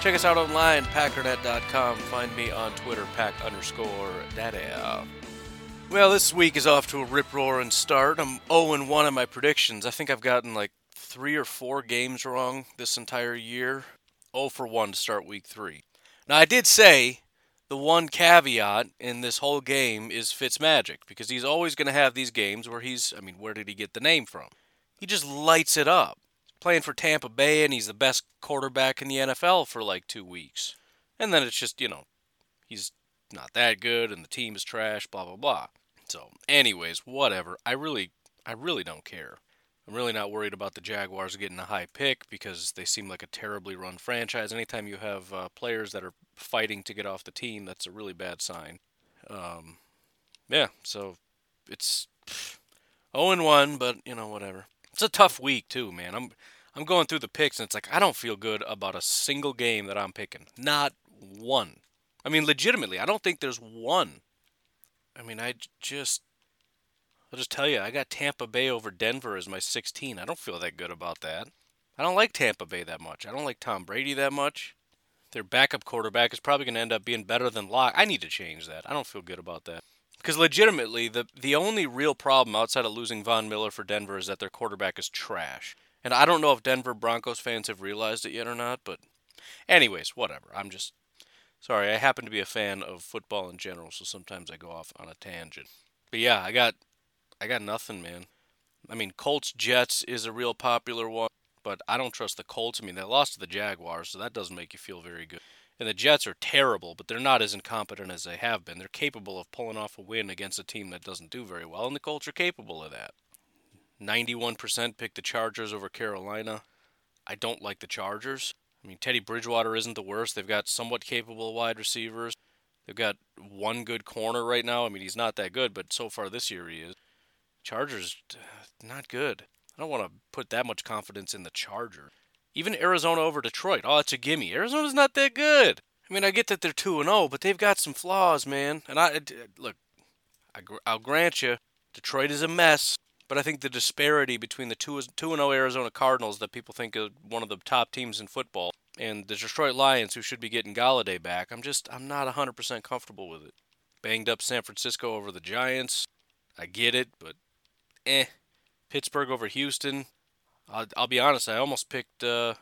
Check us out online, packernet.com. Find me on Twitter, pack underscore daddy. Well, this week is off to a rip roaring start. I'm 0 1 on my predictions. I think I've gotten like three or four games wrong this entire year. 0 for 1 to start week three. Now, I did say the one caveat in this whole game is Fitzmagic because he's always going to have these games where he's, I mean, where did he get the name from? He just lights it up. Playing for Tampa Bay and he's the best quarterback in the NFL for like two weeks. And then it's just, you know, he's not that good and the team is trash, blah, blah, blah. So, anyways, whatever. I really, I really don't care. I'm really not worried about the Jaguars getting a high pick because they seem like a terribly run franchise. Anytime you have uh, players that are fighting to get off the team, that's a really bad sign. Um, yeah, so it's 0 1, but you know whatever. It's a tough week too, man. I'm I'm going through the picks and it's like I don't feel good about a single game that I'm picking. Not one. I mean, legitimately, I don't think there's one. I mean, I just I'll just tell you, I got Tampa Bay over Denver as my 16. I don't feel that good about that. I don't like Tampa Bay that much. I don't like Tom Brady that much. Their backup quarterback is probably going to end up being better than Lock. I need to change that. I don't feel good about that. Because legitimately, the the only real problem outside of losing Von Miller for Denver is that their quarterback is trash. And I don't know if Denver Broncos fans have realized it yet or not, but anyways, whatever. I'm just sorry. I happen to be a fan of football in general, so sometimes I go off on a tangent. But yeah, I got I got nothing, man. I mean, Colts Jets is a real popular one, but I don't trust the Colts. I mean, they lost to the Jaguars, so that doesn't make you feel very good. And the Jets are terrible, but they're not as incompetent as they have been. They're capable of pulling off a win against a team that doesn't do very well, and the Colts are capable of that. 91% picked the Chargers over Carolina. I don't like the Chargers. I mean, Teddy Bridgewater isn't the worst. They've got somewhat capable wide receivers. They've got one good corner right now. I mean, he's not that good, but so far this year he is. Chargers, uh, not good. I don't want to put that much confidence in the Chargers. Even Arizona over Detroit. Oh, it's a gimme. Arizona's not that good. I mean, I get that they're 2 and 0, but they've got some flaws, man. And I look, I, I'll grant you, Detroit is a mess, but I think the disparity between the 2 2 0 Arizona Cardinals that people think are one of the top teams in football and the Detroit Lions who should be getting Golladay back, I'm just I'm not 100% comfortable with it. Banged up San Francisco over the Giants. I get it, but eh. Pittsburgh over Houston. I'll, I'll be honest, I almost picked. Uh,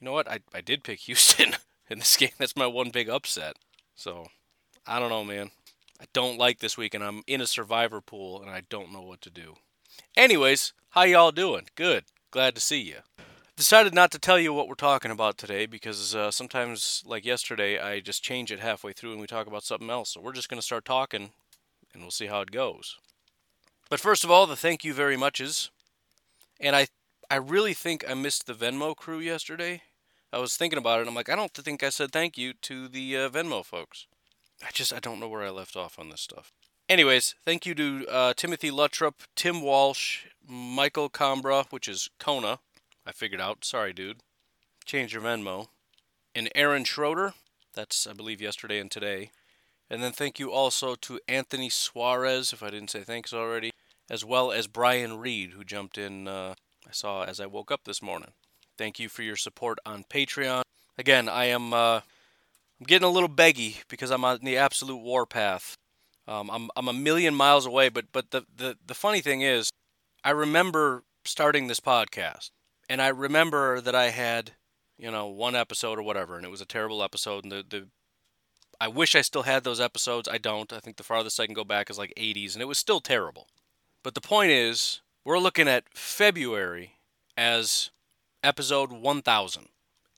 you know what? I, I did pick Houston in this game. That's my one big upset. So, I don't know, man. I don't like this week, and I'm in a survivor pool, and I don't know what to do. Anyways, how y'all doing? Good. Glad to see you. Decided not to tell you what we're talking about today because uh, sometimes, like yesterday, I just change it halfway through and we talk about something else. So we're just going to start talking, and we'll see how it goes. But first of all, the thank you very muches. And I I really think I missed the Venmo crew yesterday. I was thinking about it I'm like, I don't think I said thank you to the uh, Venmo folks. I just I don't know where I left off on this stuff. Anyways, thank you to uh, Timothy Luttrup, Tim Walsh, Michael Combra, which is Kona. I figured out. Sorry, dude. Change your Venmo. And Aaron Schroeder. That's, I believe, yesterday and today. And then thank you also to Anthony Suarez, if I didn't say thanks already, as well as Brian Reed, who jumped in, uh, I saw as I woke up this morning. Thank you for your support on Patreon. Again, I am uh, I'm getting a little beggy because I'm on the absolute warpath. Um, I'm I'm a million miles away, but but the, the the funny thing is, I remember starting this podcast, and I remember that I had, you know, one episode or whatever, and it was a terrible episode, and the the I wish I still had those episodes. I don't. I think the farthest I can go back is like 80s, and it was still terrible. But the point is, we're looking at February as episode 1000,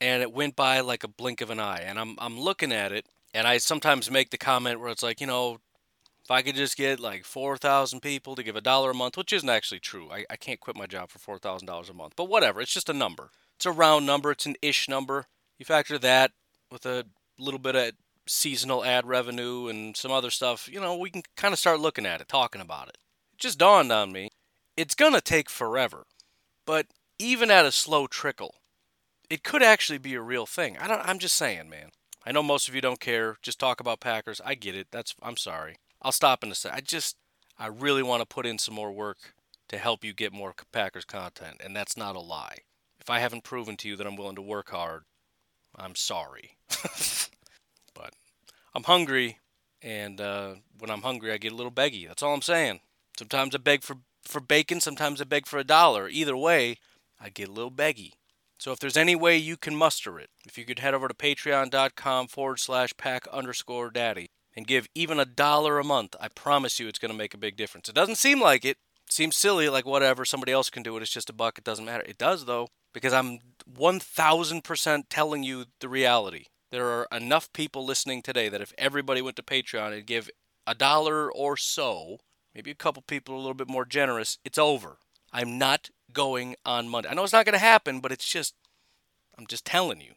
and it went by like a blink of an eye. And I'm I'm looking at it, and I sometimes make the comment where it's like, you know, if I could just get like 4,000 people to give a dollar a month, which isn't actually true. I, I can't quit my job for $4,000 a month. But whatever, it's just a number. It's a round number, it's an ish number. You factor that with a little bit of seasonal ad revenue and some other stuff, you know, we can kind of start looking at it, talking about it. Just dawned on me it's going to take forever. But even at a slow trickle, it could actually be a real thing. I don't I'm just saying, man. I know most of you don't care. Just talk about Packers. I get it. That's I'm sorry. I'll stop in a. I just, I really want to put in some more work to help you get more Packers content, and that's not a lie. If I haven't proven to you that I'm willing to work hard, I'm sorry. but I'm hungry, and uh, when I'm hungry, I get a little beggy. That's all I'm saying. Sometimes I beg for, for bacon, sometimes I beg for a dollar. Either way, I get a little beggy. So if there's any way you can muster it, if you could head over to patreon.com forward slash pack underscore daddy, and give even a dollar a month, I promise you it's going to make a big difference. It doesn't seem like it. it. Seems silly, like whatever, somebody else can do it. It's just a buck. It doesn't matter. It does, though, because I'm 1000% telling you the reality. There are enough people listening today that if everybody went to Patreon and give a dollar or so, maybe a couple people are a little bit more generous, it's over. I'm not going on Monday. I know it's not going to happen, but it's just, I'm just telling you.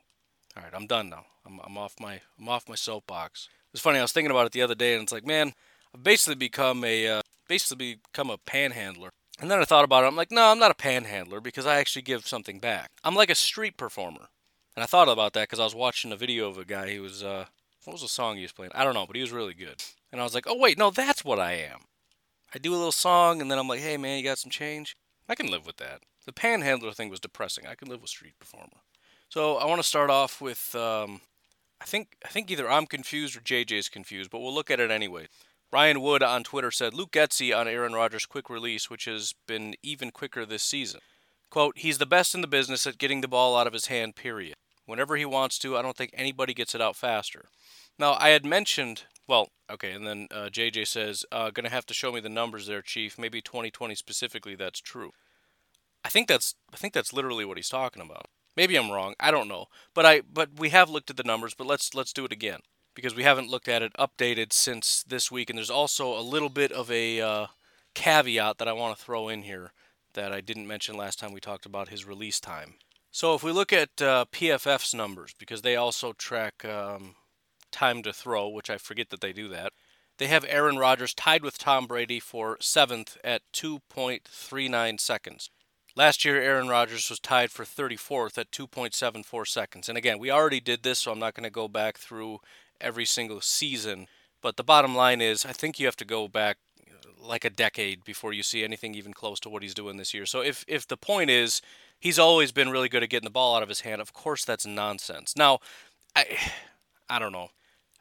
All right, I'm done now. I'm, I'm off my I'm off my soapbox. It's funny. I was thinking about it the other day, and it's like, man, I've basically become a uh, basically become a panhandler. And then I thought about it. I'm like, no, I'm not a panhandler because I actually give something back. I'm like a street performer. And I thought about that because I was watching a video of a guy. He was, uh, what was the song he was playing? I don't know, but he was really good. And I was like, oh wait, no, that's what I am. I do a little song, and then I'm like, hey man, you got some change? I can live with that. The panhandler thing was depressing. I can live with street performer. So I want to start off with um, I think I think either I'm confused or JJ's confused, but we'll look at it anyway. Ryan Wood on Twitter said Luke Getsy on Aaron Rodgers' quick release, which has been even quicker this season. Quote, he's the best in the business at getting the ball out of his hand, period. Whenever he wants to, I don't think anybody gets it out faster. Now, I had mentioned, well, okay, and then uh, JJ says, uh, gonna have to show me the numbers there, Chief. Maybe 2020 specifically, that's true. I think that's I think that's literally what he's talking about. Maybe I'm wrong. I don't know. But I but we have looked at the numbers, but let's let's do it again because we haven't looked at it updated since this week and there's also a little bit of a uh, caveat that I want to throw in here that I didn't mention last time we talked about his release time. So if we look at uh, PFF's numbers because they also track um, time to throw, which I forget that they do that. They have Aaron Rodgers tied with Tom Brady for seventh at 2.39 seconds. Last year, Aaron Rodgers was tied for 34th at 2.74 seconds. And again, we already did this, so I'm not going to go back through every single season. But the bottom line is, I think you have to go back uh, like a decade before you see anything even close to what he's doing this year. So if if the point is he's always been really good at getting the ball out of his hand, of course that's nonsense. Now, I I don't know.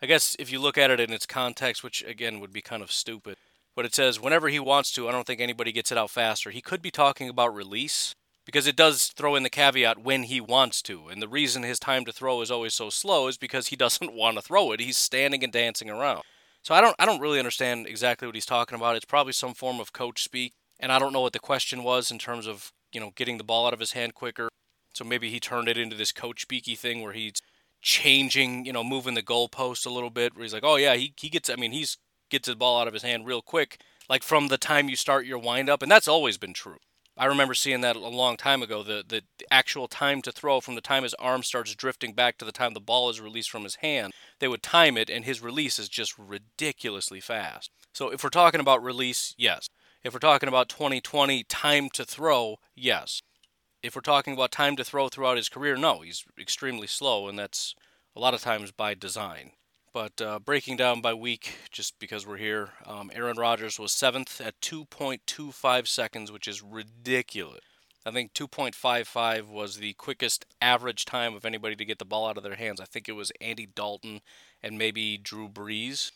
I guess if you look at it in its context, which again would be kind of stupid, but it says whenever he wants to, I don't think anybody gets it out faster. He could be talking about release because it does throw in the caveat when he wants to. And the reason his time to throw is always so slow is because he doesn't want to throw it. He's standing and dancing around. So I don't I don't really understand exactly what he's talking about. It's probably some form of coach speak, and I don't know what the question was in terms of, you know, getting the ball out of his hand quicker. So maybe he turned it into this coach speaky thing where he's changing, you know, moving the goalpost a little bit where he's like, "Oh yeah, he he gets I mean, he's gets the ball out of his hand real quick, like from the time you start your windup, and that's always been true. I remember seeing that a long time ago. The, the, the actual time to throw from the time his arm starts drifting back to the time the ball is released from his hand, they would time it, and his release is just ridiculously fast. So if we're talking about release, yes. If we're talking about 2020 time to throw, yes. If we're talking about time to throw throughout his career, no, he's extremely slow, and that's a lot of times by design. But uh, breaking down by week, just because we're here, um, Aaron Rodgers was seventh at 2.25 seconds, which is ridiculous. I think 2.55 was the quickest average time of anybody to get the ball out of their hands. I think it was Andy Dalton and maybe Drew Brees.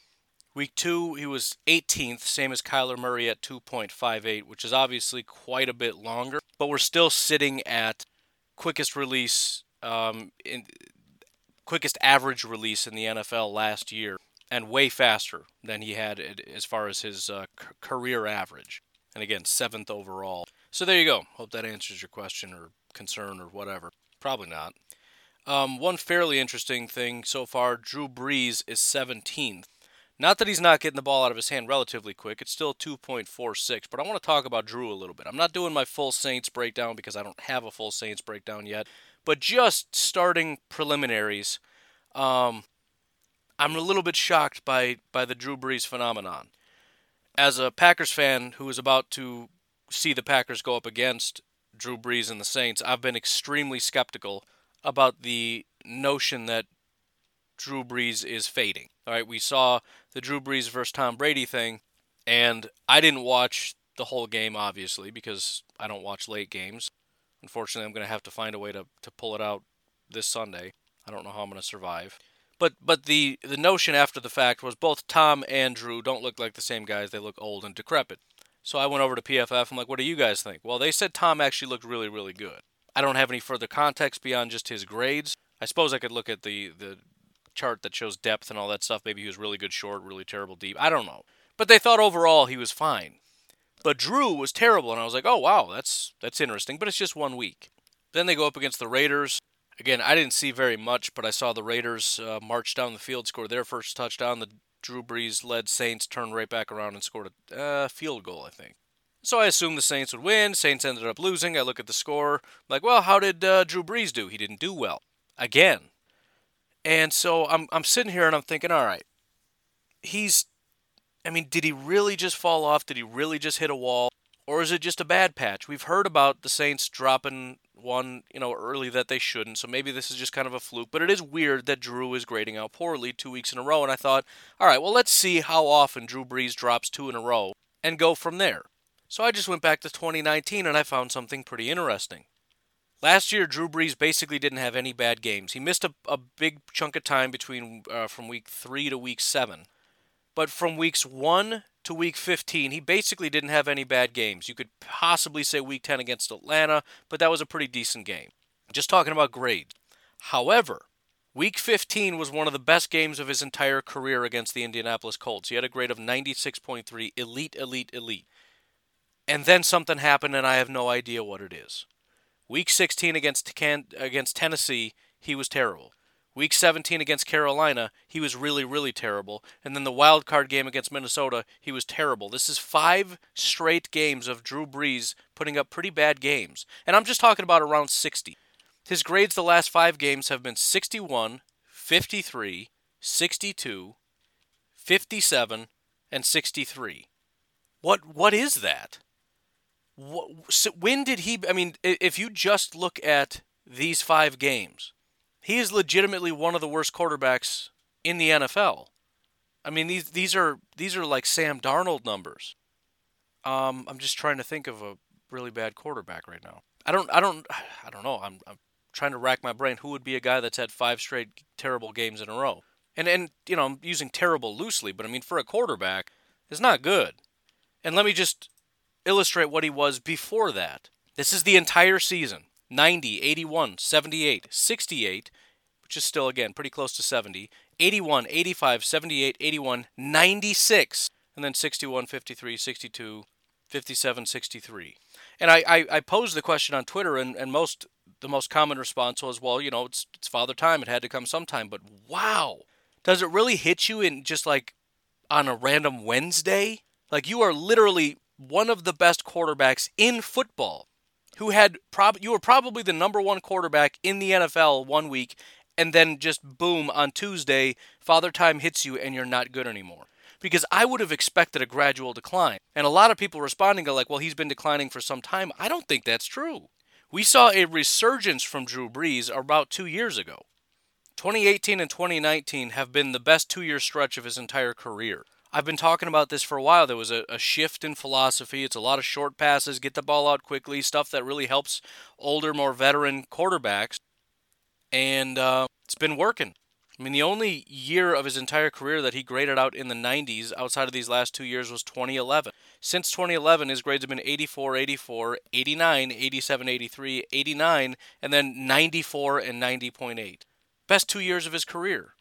Week two, he was 18th, same as Kyler Murray at 2.58, which is obviously quite a bit longer. But we're still sitting at quickest release um, in quickest average release in the NFL last year, and way faster than he had as far as his uh, career average. And again, seventh overall. So there you go. Hope that answers your question or concern or whatever. Probably not. Um, one fairly interesting thing so far Drew Brees is 17th. Not that he's not getting the ball out of his hand relatively quick, it's still 2.46, but I want to talk about Drew a little bit. I'm not doing my full Saints breakdown because I don't have a full Saints breakdown yet, but just starting preliminaries, um, I'm a little bit shocked by, by the Drew Brees phenomenon. As a Packers fan who is about to see the Packers go up against Drew Brees and the Saints, I've been extremely skeptical about the notion that Drew Brees is fading. All right, we saw the Drew Brees versus Tom Brady thing, and I didn't watch the whole game, obviously, because I don't watch late games. Unfortunately, I'm going to have to find a way to, to pull it out this Sunday. I don't know how I'm going to survive. But but the the notion after the fact was both Tom and Drew don't look like the same guys. They look old and decrepit. So I went over to PFF. I'm like, what do you guys think? Well, they said Tom actually looked really really good. I don't have any further context beyond just his grades. I suppose I could look at the the chart that shows depth and all that stuff. Maybe he was really good short, really terrible deep. I don't know. But they thought overall he was fine. But Drew was terrible, and I was like, oh wow, that's that's interesting. But it's just one week. Then they go up against the Raiders. Again, I didn't see very much, but I saw the Raiders uh, march down the field, score their first touchdown. The Drew Brees led Saints turned right back around and scored a uh, field goal, I think. So I assumed the Saints would win. Saints ended up losing. I look at the score, like, well, how did uh, Drew Brees do? He didn't do well again. And so I'm I'm sitting here and I'm thinking, all right, he's, I mean, did he really just fall off? Did he really just hit a wall? Or is it just a bad patch? We've heard about the Saints dropping one, you know, early that they shouldn't. So maybe this is just kind of a fluke. But it is weird that Drew is grading out poorly two weeks in a row. And I thought, all right, well, let's see how often Drew Brees drops two in a row and go from there. So I just went back to 2019 and I found something pretty interesting. Last year, Drew Brees basically didn't have any bad games. He missed a, a big chunk of time between uh, from week three to week seven, but from weeks one to week 15, he basically didn't have any bad games. You could possibly say week 10 against Atlanta, but that was a pretty decent game. Just talking about grades. However, Week 15 was one of the best games of his entire career against the Indianapolis Colts. He had a grade of 96.3, elite, elite, elite and then something happened, and I have no idea what it is. Week 16 against Can- against Tennessee, he was terrible. Week 17 against Carolina, he was really, really terrible. And then the wild card game against Minnesota, he was terrible. This is five straight games of Drew Brees putting up pretty bad games. And I'm just talking about around 60. His grades the last five games have been 61, 53, 62, 57, and 63. What what is that? So when did he? I mean, if you just look at these five games, he is legitimately one of the worst quarterbacks in the NFL. I mean, these these are these are like Sam Darnold numbers. Um, I'm just trying to think of a really bad quarterback right now. I don't I don't I don't know. I'm I'm trying to rack my brain. Who would be a guy that's had five straight terrible games in a row? And and you know I'm using terrible loosely, but I mean for a quarterback, it's not good. And let me just illustrate what he was before that. This is the entire season 90, 81, 78, 68, which is still, again, pretty close to 70, 81, 85, 78, 81, 96, and then 61, 53, 62, 57, 63. And I, I, I posed the question on Twitter, and, and most the most common response was, well, you know, it's, it's father time. It had to come sometime. But wow, does it really hit you in just like on a random Wednesday? Like you are literally one of the best quarterbacks in football who had prob you were probably the number one quarterback in the NFL one week and then just boom on Tuesday father time hits you and you're not good anymore. Because I would have expected a gradual decline. And a lot of people responding are like well he's been declining for some time. I don't think that's true. We saw a resurgence from Drew Brees about 2 years ago. 2018 and 2019 have been the best 2 year stretch of his entire career I've been talking about this for a while. There was a, a, shift in philosophy. It's a lot of short passes, get the ball out quickly, stuff that really helps older, more veteran quarterbacks. And uh, it's been working. I mean, the only year of his entire career that he graded out in the 90s outside of these last two years was 2011. Since 2011, his grades have been 84, 84, 89, 87, 83, 89, and then 94 and 90.8. best two years of his career.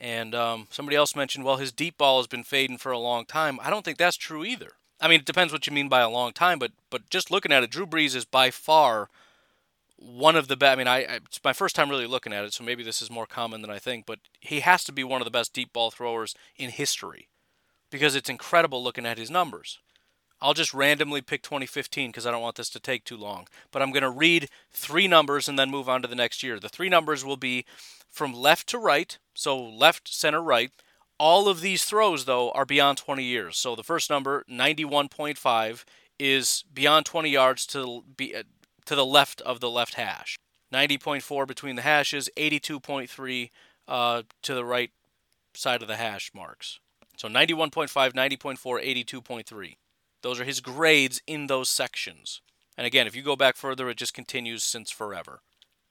And um, somebody else mentioned, well, his deep ball has been fading for a long time. I don't think that's true either. I mean, it depends what you mean by a long time, but but just looking at it, Drew Brees is by far one of the best. I mean, I, I, it's my first time really looking at it, so maybe this is more common than I think. But he has to be one of the best deep ball throwers in history because it's incredible looking at his numbers. I'll just randomly pick 2015 because I don't want this to take too long. But I'm going to read three numbers and then move on to the next year. The three numbers will be from left to right, so left, center, right. All of these throws, though, are beyond 20 years. So the first number, 91.5, is beyond 20 yards to be uh, to the left of the left hash. 90.4 between the hashes, 82.3 uh, to the right side of the hash marks. So 91.5, 90.4, 82.3. Those are his grades in those sections. And again, if you go back further, it just continues since forever.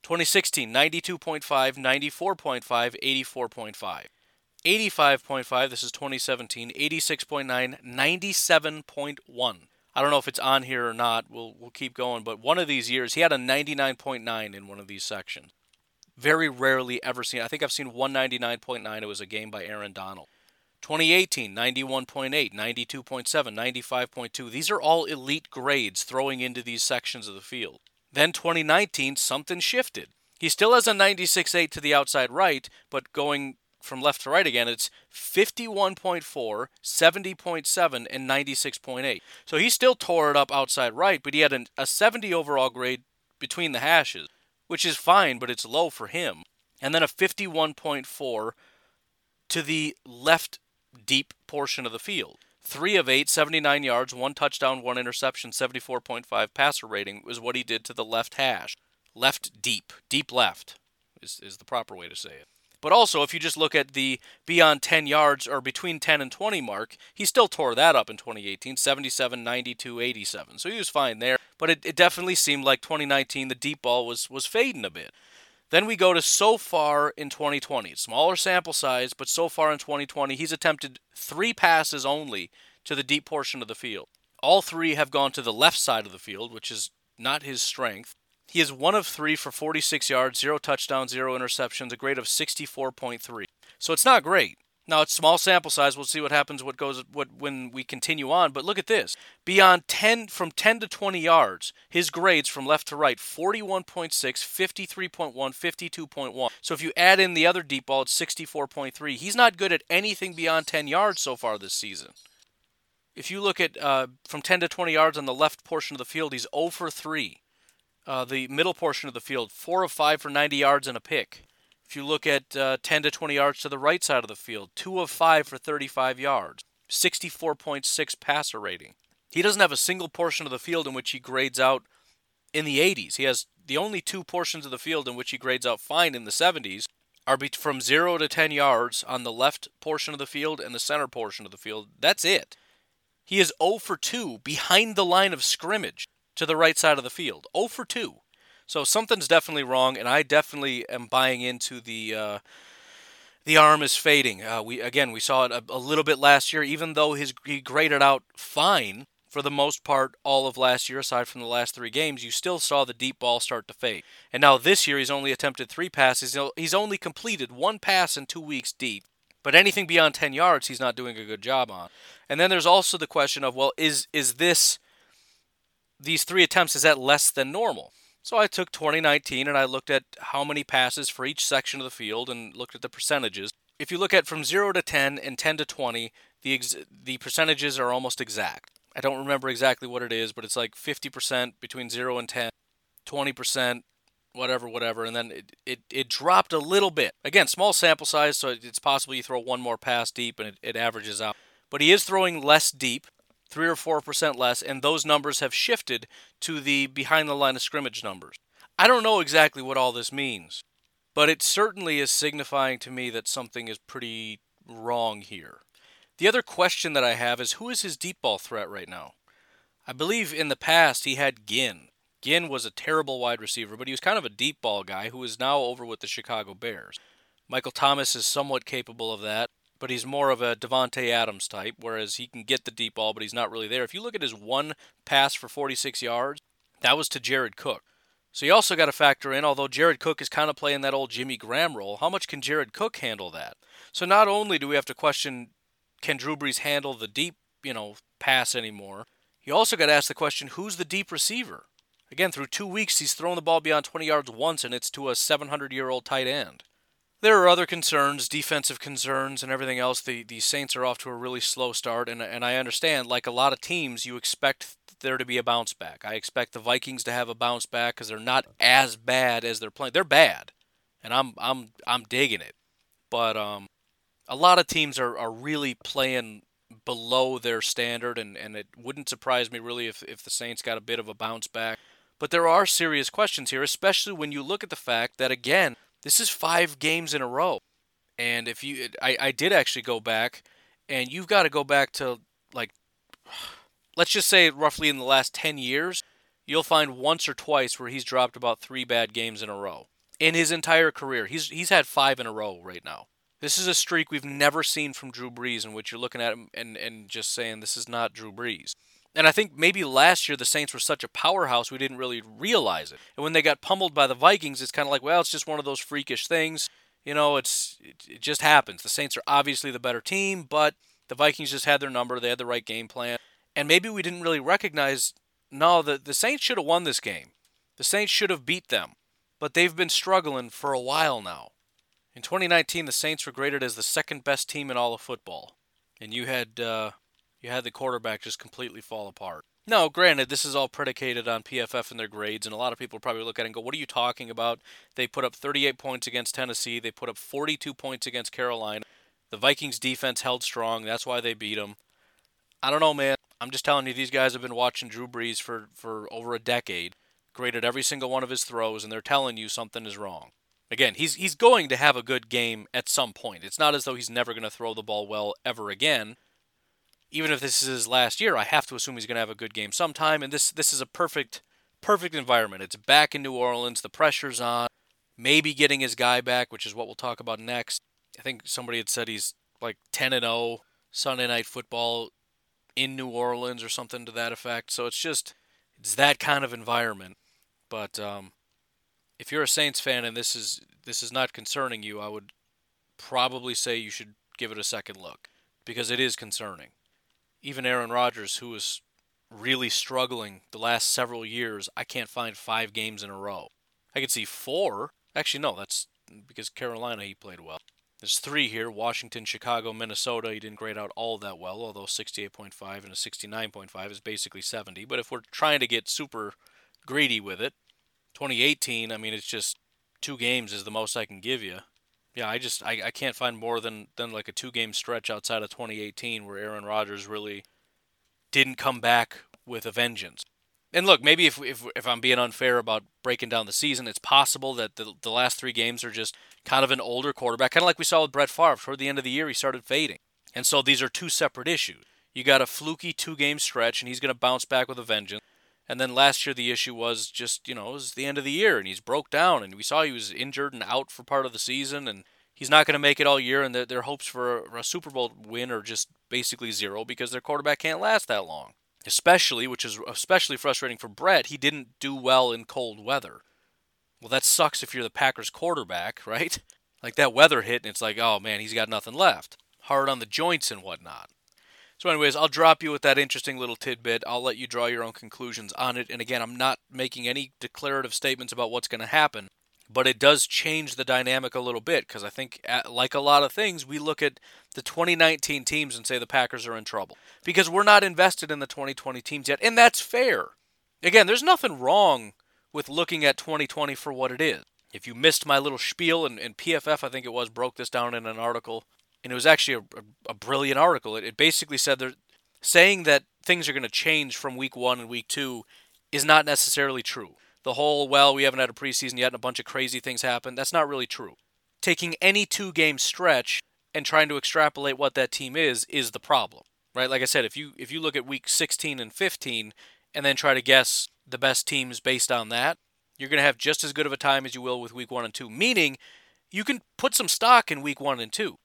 2016, 92.5, 94.5, 84.5. 85.5, this is 2017, 86.9, 97.1. I don't know if it's on here or not. We'll we'll keep going, but one of these years he had a 99.9 in one of these sections. Very rarely ever seen. I think I've seen 199.9. It was a game by Aaron Donald. 2018, 91.8, 92.7, 95.2. These are all elite grades throwing into these sections of the field. Then 2019, something shifted. He still has a 96.8 to the outside right, but going from left to right again, it's 51.4, 70.7, and 96.8. So he still tore it up outside right, but he had an, a 70 overall grade between the hashes, which is fine, but it's low for him. And then a 51.4 to the left deep portion of the field. Three of eight, 79 yards, one touchdown, one interception, 74.5 passer rating was what he did to the left hash. Left deep, deep left is, is the proper way to say it. But also, if you just look at the beyond 10 yards or between 10 and 20 mark, he still tore that up in 2018 77, 92, 87. So he was fine there. But it, it definitely seemed like 2019, the deep ball was, was fading a bit. Then we go to so far in 2020. Smaller sample size, but so far in 2020, he's attempted three passes only to the deep portion of the field. All three have gone to the left side of the field, which is not his strength. He is one of three for 46 yards, zero touchdowns, zero interceptions, a grade of 64.3. So it's not great. Now it's small sample size. We'll see what happens what goes what when we continue on. But look at this. Beyond 10 from 10 to 20 yards, his grades from left to right 41.6, 53.1, 52.1. So if you add in the other deep ball, it's 64.3. He's not good at anything beyond 10 yards so far this season. If you look at uh, from 10 to 20 yards on the left portion of the field, he's 0 for 3 uh, the middle portion of the field, four of five for 90 yards and a pick. If you look at uh, 10 to 20 yards to the right side of the field, two of five for 35 yards, 64.6 passer rating. He doesn't have a single portion of the field in which he grades out in the 80s. He has the only two portions of the field in which he grades out fine in the 70s are from 0 to 10 yards on the left portion of the field and the center portion of the field. That's it. He is 0 for 2 behind the line of scrimmage to the right side of the field. 0 for 2. So something's definitely wrong, and I definitely am buying into the uh, the arm is fading. Uh, we again we saw it a, a, little bit last year, even though his he graded out fine for the most part all of last year, aside from the last three games. You still saw the deep ball start to fade, and now this year he's only attempted three passes. He's only completed one pass in two weeks deep. But anything beyond 10 yards, he's not doing a good job on. And then there's also the question of, well, is is this these three attempts is that less than normal. So I took 2019 and I looked at how many passes for each section of the field and looked at the percentages. If you look at from 0 to 10 and 10 to 20, the ex- the percentages are almost exact. I don't remember exactly what it is, but it's like 50% between 0 and 10, 20%, whatever, whatever, and then it, it, it dropped a little bit. Again, small sample size, so it's possible you throw one more pass deep and it, it averages out. But he is throwing less deep, three or four percent less, and those numbers have shifted to the behind the line of scrimmage numbers. I don't know exactly what all this means, but it certainly is signifying to me that something is pretty wrong here. The other question that I have is who is his deep ball threat right now? I believe in the past he had Ginn. Ginn was a terrible wide receiver, but he was kind of a deep ball guy who is now over with the Chicago Bears. Michael Thomas is somewhat capable of that but he's more of a Davante Adams type, whereas he can get the deep ball, but he's not really there. If you look at his one pass for 46 yards, that was to Jared Cook. So you also got to factor in, although Jared Cook is kind of playing that old Jimmy Graham role, how much can Jared Cook handle that? So not only do we have to question, can Drew Brees handle the deep, you know, pass anymore? You also got to ask the question, who's the deep receiver? Again, through two weeks, he's thrown the ball beyond 20 yards once, and it's to a 700 year old tight end. There are other concerns, defensive concerns, and everything else. The, the Saints are off to a really slow start, and, and I understand, like a lot of teams, you expect there to be a bounce back. I expect the Vikings to have a bounce back because they're not as bad as they're playing. They're bad, and I'm I'm I'm digging it. But um, a lot of teams are, are really playing below their standard, and, and it wouldn't surprise me really if, if the Saints got a bit of a bounce back. But there are serious questions here, especially when you look at the fact that, again, this is five games in a row. And if you, I, I did actually go back, and you've got to go back to like let's just say roughly in the last 10 years, you'll find once or twice where he's dropped about three bad games in a row. In his entire career, he's he's had five in a row right now. This is a streak we've never seen from Drew Brees, in which you're looking at him and, and just saying this is not Drew Brees. And I think maybe last year the Saints were such a powerhouse we didn't really realize it. And when they got pummeled by the Vikings, it's kind of like, well, it's just one of those freakish things. You know, it's it, it just happens. The Saints are obviously the better team, but the Vikings just had their number. They had the right game plan and maybe we didn't really recognize no, the, the Saints should have won this game. The Saints should have beat them. But they've been struggling for a while now. In 2019, the Saints were graded as the second best team in all of football. And you had uh, you had the quarterback just completely fall apart. Now, granted, this is all predicated on PFF and their grades, and a lot of people probably look at it and go, What are you talking about? They put up 38 points against Tennessee, they put up 42 points against Carolina. The Vikings defense held strong, that's why they beat them. I don't know, man. I'm just telling you, these guys have been watching Drew Brees for, for over a decade, graded every single one of his throws, and they're telling you something is wrong. Again, he's he's going to have a good game at some point. It's not as though he's never going to throw the ball well ever again. Even if this is his last year, I have to assume he's going to have a good game sometime. And this this is a perfect perfect environment. It's back in New Orleans. The pressure's on. Maybe getting his guy back, which is what we'll talk about next. I think somebody had said he's like 10 and 0 Sunday night football in New Orleans or something to that effect. So it's just it's that kind of environment. But um, if you're a Saints fan and this is this is not concerning you, I would probably say you should give it a second look because it is concerning. Even Aaron Rodgers, who was really struggling the last several years, I can't find five games in a row. I could see four. Actually, no, that's because Carolina he played well. There's three here Washington, Chicago, Minnesota. He didn't grade out all that well, although 68.5 and a 69.5 is basically 70. But if we're trying to get super greedy with it, 2018, I mean, it's just two games is the most I can give you. Yeah, I just I, I can't find more than, than like a two game stretch outside of 2018 where Aaron Rodgers really didn't come back with a vengeance and look, maybe if, if if I'm being unfair about breaking down the season, it's possible that the the last three games are just kind of an older quarterback, kind of like we saw with Brett Favre. Toward the end of the year, he started fading, and so these are two separate issues. You got a fluky two game stretch, and he's going to bounce back with a vengeance. And then last year, the issue was just you know it was the end of the year, and he's broke down, and we saw he was injured and out for part of the season, and he's not going to make it all year, and their, their hopes for a, a Super Bowl win are just basically zero because their quarterback can't last that long especially, which is especially frustrating for Brett, he didn't do well in cold weather. Well, that sucks if you're the Packers quarterback, right? Like that weather hit, and it's like, oh man, he's got nothing left. Hard on the joints and whatnot. So, anyways, I'll drop you with that interesting little tidbit. I'll let you draw your own conclusions on it. And again, I'm not making any declarative statements about what's going to happen but it does change the dynamic a little bit because I think, uh, like a lot of things, we look at the 2019 teams and say the Packers are in trouble because we're not invested in the 2020 teams yet, and that's fair. Again, there's nothing wrong with looking at 2020 for what it is. If you missed my little spiel, and, and PFF, I think it was, broke this down in an article, and it was actually a, a, a brilliant article. It, it basically said they're saying that things are going to change from week one and week two is not necessarily true the whole, well, we haven't had a preseason yet and a bunch of crazy things happen, that's not really true. Taking any two game stretch and trying to extrapolate what that team is is the problem. Right? Like I said, if you if you look at week 16 and 15 and then try to guess the best teams based on that, you're going to have just as good of a time as you will with week 1 and 2, meaning you can put some stock in week 1 and 2.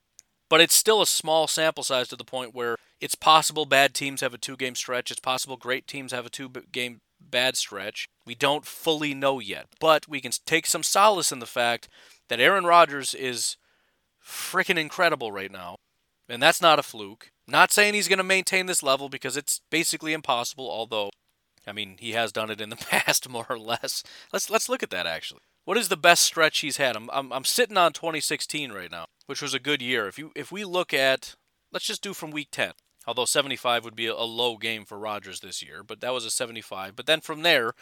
But it's still a small sample size to the point where it's possible bad teams have a two game stretch, it's possible great teams have a two game bad stretch. We don't fully know yet, but we can take some solace in the fact that Aaron Rodgers is freaking incredible right now. And that's not a fluke. Not saying he's going to maintain this level because it's basically impossible, although I mean, he has done it in the past more or less. Let's let's look at that actually. What is the best stretch he's had? I'm I'm, I'm sitting on 2016 right now, which was a good year. If you if we look at let's just do from week 10. Although 75 would be a low game for Rodgers this year, but that was a 75. But then from there,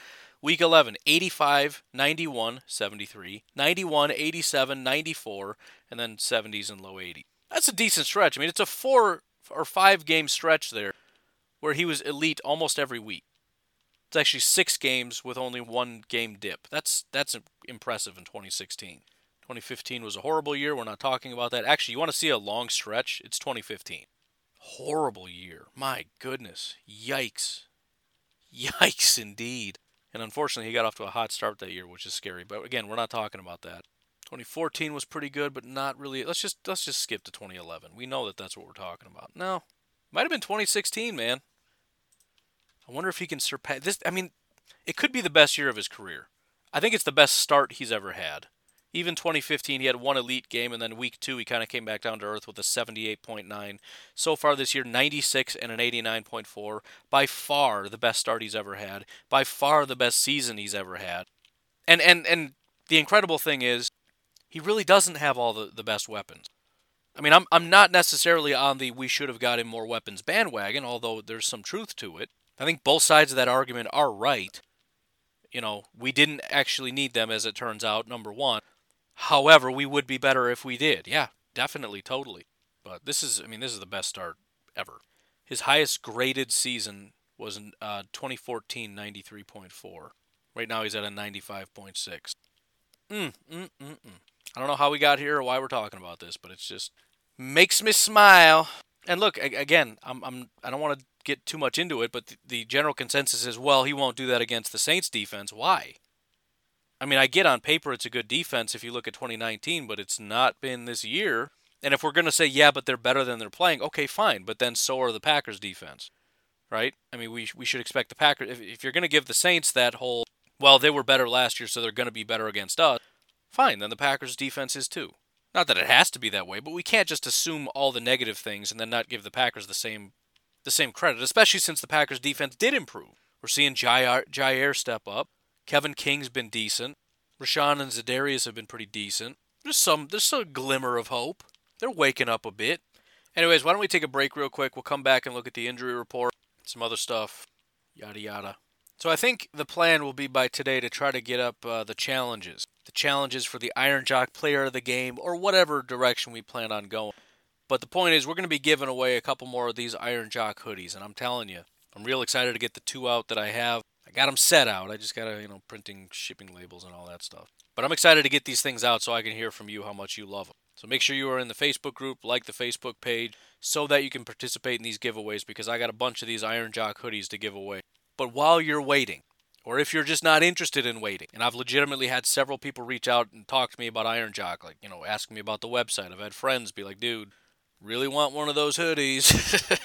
week 11, 85, 91, 73, 91, 87, 94, and then 70s and low 80. That's a decent stretch. I mean, it's a four or five game stretch there where he was elite almost every week. It's actually six games with only one game dip. That's that's impressive in 2016. 2015 was a horrible year. We're not talking about that. Actually, you want to see a long stretch? It's 2015. Horrible year. My goodness. Yikes. Yikes indeed. And unfortunately, he got off to a hot start that year, which is scary. But again, we're not talking about that. 2014 was pretty good, but not really. Let's just let's just skip to 2011. We know that that's what we're talking about. No, might have been 2016, man. I wonder if he can surpass this. I mean, it could be the best year of his career. I think it's the best start he's ever had. Even 2015, he had one elite game, and then week two, he kind of came back down to earth with a 78.9. So far this year, 96 and an 89.4. By far the best start he's ever had. By far the best season he's ever had. And and and the incredible thing is, he really doesn't have all the, the best weapons. I mean, I'm I'm not necessarily on the we should have got him more weapons bandwagon, although there's some truth to it. I think both sides of that argument are right. You know, we didn't actually need them, as it turns out, number one. However, we would be better if we did. Yeah, definitely, totally. But this is, I mean, this is the best start ever. His highest graded season was in uh, 2014, 93.4. Right now, he's at a 95.6. Mm, mm, mm, mm. I don't know how we got here or why we're talking about this, but it's just makes me smile. And look, again, I'm, I'm I don't want to get too much into it, but the, the general consensus is, well, he won't do that against the Saints defense. Why? I mean, I get on paper it's a good defense if you look at 2019, but it's not been this year. And if we're going to say, yeah, but they're better than they're playing, okay, fine. But then so are the Packers defense, right? I mean, we, we should expect the Packers, if, if you're going to give the Saints that whole, well, they were better last year, so they're going to be better against us, fine. Then the Packers defense is too. Not that it has to be that way, but we can't just assume all the negative things and then not give the Packers the same the same credit, especially since the Packers defense did improve. We're seeing Jair, Jaire step up. Kevin King's been decent. Rashan and Za'Darius have been pretty decent. There's some there's some glimmer of hope. They're waking up a bit. Anyways, why don't we take a break real quick? We'll come back and look at the injury report, some other stuff, yada yada. So I think the plan will be by today to try to get up uh, the challenges, the challenges for the Iron Jock Player of the Game, or whatever direction we plan on going. But the point is, we're going to be giving away a couple more of these Iron Jock hoodies, and I'm telling you, I'm real excited to get the two out that I have. I got them set out. I just got to, you know, printing shipping labels and all that stuff. But I'm excited to get these things out so I can hear from you how much you love them. So make sure you are in the Facebook group, like the Facebook page, so that you can participate in these giveaways because I got a bunch of these Iron Jock hoodies to give away. But while you're waiting, or if you're just not interested in waiting, and I've legitimately had several people reach out and talk to me about Iron Jock, like, you know, asking me about the website. I've had friends be like, dude, really want one of those hoodies.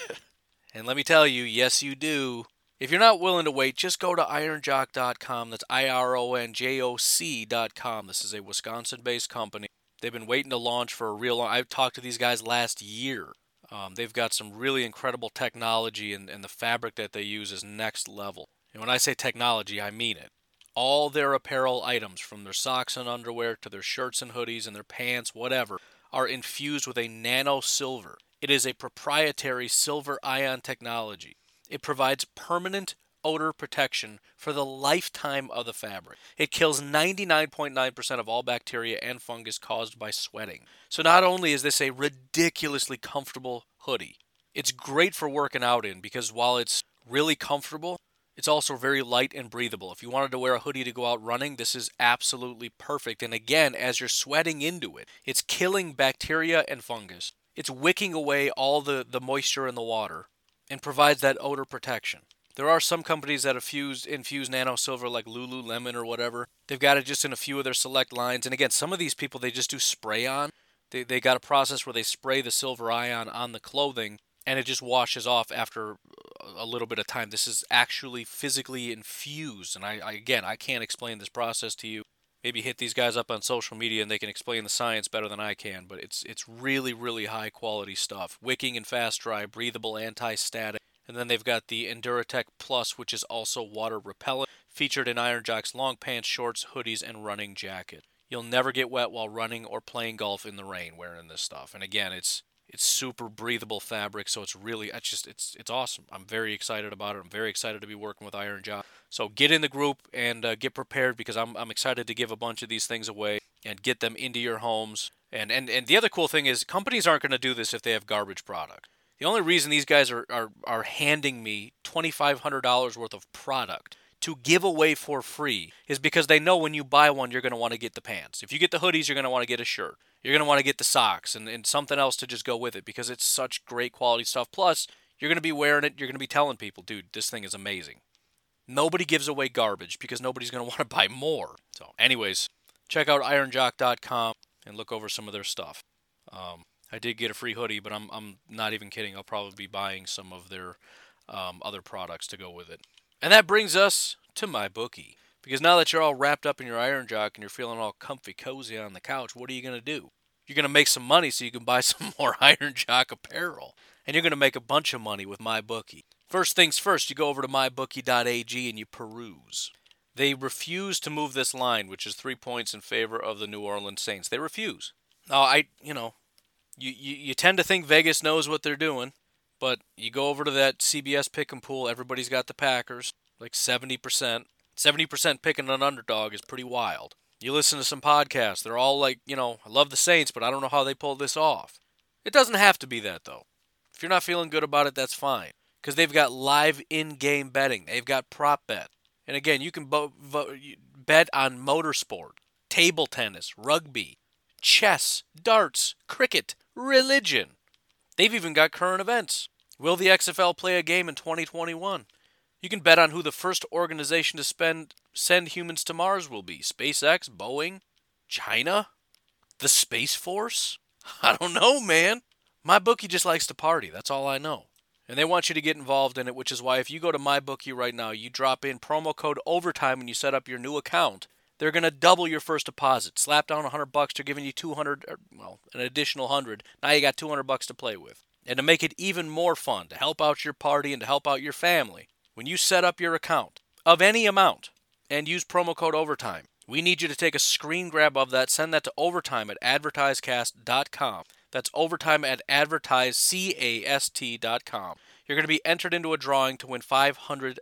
and let me tell you, yes, you do. If you're not willing to wait, just go to ironjock.com. That's I R O N J O C.com. This is a Wisconsin based company. They've been waiting to launch for a real long I've talked to these guys last year. Um, they've got some really incredible technology, and, and the fabric that they use is next level. And when I say technology, I mean it. All their apparel items, from their socks and underwear to their shirts and hoodies and their pants, whatever, are infused with a nano silver. It is a proprietary silver ion technology. It provides permanent odor protection for the lifetime of the fabric. It kills 99.9% of all bacteria and fungus caused by sweating. So not only is this a ridiculously comfortable hoodie, it's great for working out in because while it's really comfortable, it's also very light and breathable. If you wanted to wear a hoodie to go out running, this is absolutely perfect. And again, as you're sweating into it, it's killing bacteria and fungus. It's wicking away all the, the moisture in the water and provides that odor protection. There are some companies that infuse infuse nano silver like Lululemon or whatever. They've got it just in a few of their select lines. And again, some of these people they just do spray on. They, they got a process where they spray the silver ion on the clothing and it just washes off after a little bit of time. This is actually physically infused, and I, I again I can't explain this process to you. Maybe hit these guys up on social media and they can explain the science better than I can. But it's it's really really high quality stuff. Wicking and fast dry, breathable, anti-static. And then they've got the Enduratech Plus, which is also water repellent, featured in Iron Jock's long pants, shorts, hoodies, and running jacket. You'll never get wet while running or playing golf in the rain wearing this stuff. And again, it's it's super breathable fabric, so it's really it's just it's it's awesome. I'm very excited about it. I'm very excited to be working with Iron Jock. So get in the group and uh, get prepared because I'm I'm excited to give a bunch of these things away and get them into your homes. And and and the other cool thing is companies aren't going to do this if they have garbage product. The only reason these guys are are, are handing me twenty five hundred dollars worth of product to give away for free is because they know when you buy one, you're going to want to get the pants. If you get the hoodies, you're going to want to get a shirt. You're going to want to get the socks and, and something else to just go with it because it's such great quality stuff. Plus, you're going to be wearing it. You're going to be telling people, dude, this thing is amazing. Nobody gives away garbage because nobody's going to want to buy more. So, anyways, check out ironjock.com and look over some of their stuff. Um, I did get a free hoodie, but I'm, I'm not even kidding. I'll probably be buying some of their um, other products to go with it. And that brings us to my bookie. Because now that you're all wrapped up in your iron jock and you're feeling all comfy cozy on the couch, what are you going to do? You're going to make some money so you can buy some more iron jock apparel. And you're going to make a bunch of money with my bookie. First things first, you go over to mybookie.ag and you peruse. They refuse to move this line, which is three points in favor of the New Orleans Saints. They refuse. Now, I, you know, you, you, you tend to think Vegas knows what they're doing. But you go over to that CBS pick and pool, everybody's got the Packers, like 70%. 70% picking an underdog is pretty wild. You listen to some podcasts, they're all like, you know, I love the Saints, but I don't know how they pulled this off. It doesn't have to be that, though. If you're not feeling good about it, that's fine. Because they've got live in game betting, they've got prop bet. And again, you can bo- vo- bet on motorsport, table tennis, rugby, chess, darts, cricket, religion. They've even got current events. Will the XFL play a game in 2021? You can bet on who the first organization to spend send humans to Mars will be. SpaceX, Boeing, China, the Space Force? I don't know, man. My bookie just likes to party. That's all I know. And they want you to get involved in it, which is why if you go to my bookie right now, you drop in promo code overtime when you set up your new account, they're going to double your first deposit. Slap down 100 bucks, they're giving you 200 er, well, an additional 100. Now you got 200 bucks to play with. And to make it even more fun, to help out your party and to help out your family, when you set up your account of any amount and use promo code overtime, we need you to take a screen grab of that, send that to overtime at advertisecast.com. That's overtime at advertisecast.com. You're going to be entered into a drawing to win $500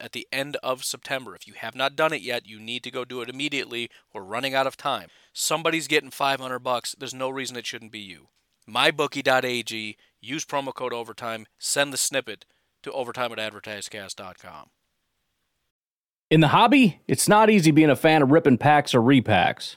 at the end of September. If you have not done it yet, you need to go do it immediately. We're running out of time. Somebody's getting 500 bucks. There's no reason it shouldn't be you. MyBookie.ag, use promo code overtime, send the snippet to overtime at advertisecast.com. In the hobby, it's not easy being a fan of ripping packs or repacks.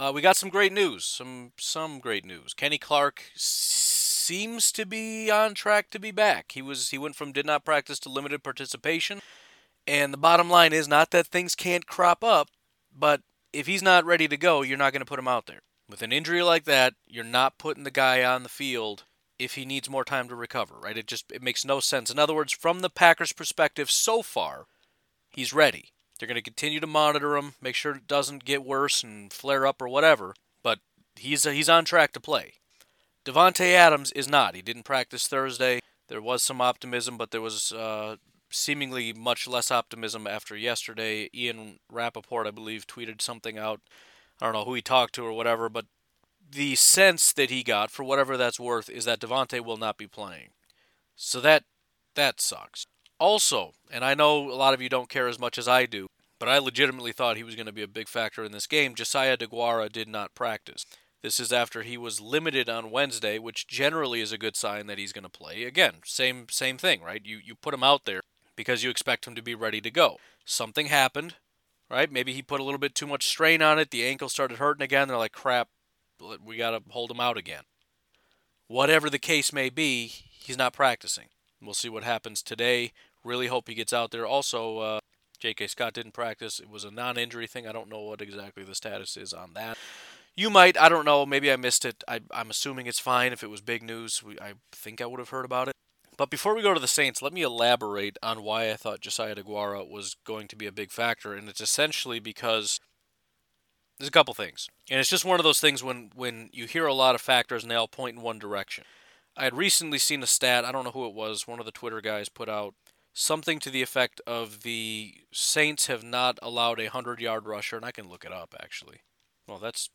Uh, we got some great news. Some some great news. Kenny Clark seems to be on track to be back. He was he went from did not practice to limited participation. And the bottom line is not that things can't crop up, But if he's not ready to go, you're not going to put him out there. With an injury like that, you're not putting the guy on the field if he needs more time to recover, right? It just it makes no sense. In other words, from the Packers' perspective so far, he's ready. They're going to continue to monitor him, make sure it doesn't get worse and flare up or whatever, but he's he's on track to play. Davante Adams is not. He didn't practice Thursday. There was some optimism, but there was uh, seemingly much less optimism after yesterday. Ian Rapoport, I believe, tweeted something out. I don't know who he talked to or whatever, but the sense that he got, for whatever that's worth, is that Davante will not be playing. So that that sucks. Also, and I know a lot of you don't care as much as I do, but I legitimately thought he was going to be a big factor in this game. Josiah DeGuara did not practice. This is after he was limited on Wednesday, which generally is a good sign that he's going to play. Again, same same thing, right? You you put him out there because you expect him to be ready to go. Something happened, right? Maybe he put a little bit too much strain on it. The ankle started hurting again. They're like, "Crap, we got to hold him out again." Whatever the case may be, he's not practicing. We'll see what happens today. Really hope he gets out there. Also, uh, J.K. Scott didn't practice. It was a non-injury thing. I don't know what exactly the status is on that. You might, I don't know, maybe I missed it. I, am assuming it's fine. If it was big news, we, I think I would have heard about it. But before we go to the Saints, let me elaborate on why I thought Josiah DeGuara was going to be a big factor, and it's essentially because there's a couple things, and it's just one of those things when when you hear a lot of factors and they all point in one direction. I had recently seen a stat. I don't know who it was. One of the Twitter guys put out something to the effect of the Saints have not allowed a hundred yard rusher, and I can look it up actually. Well, that's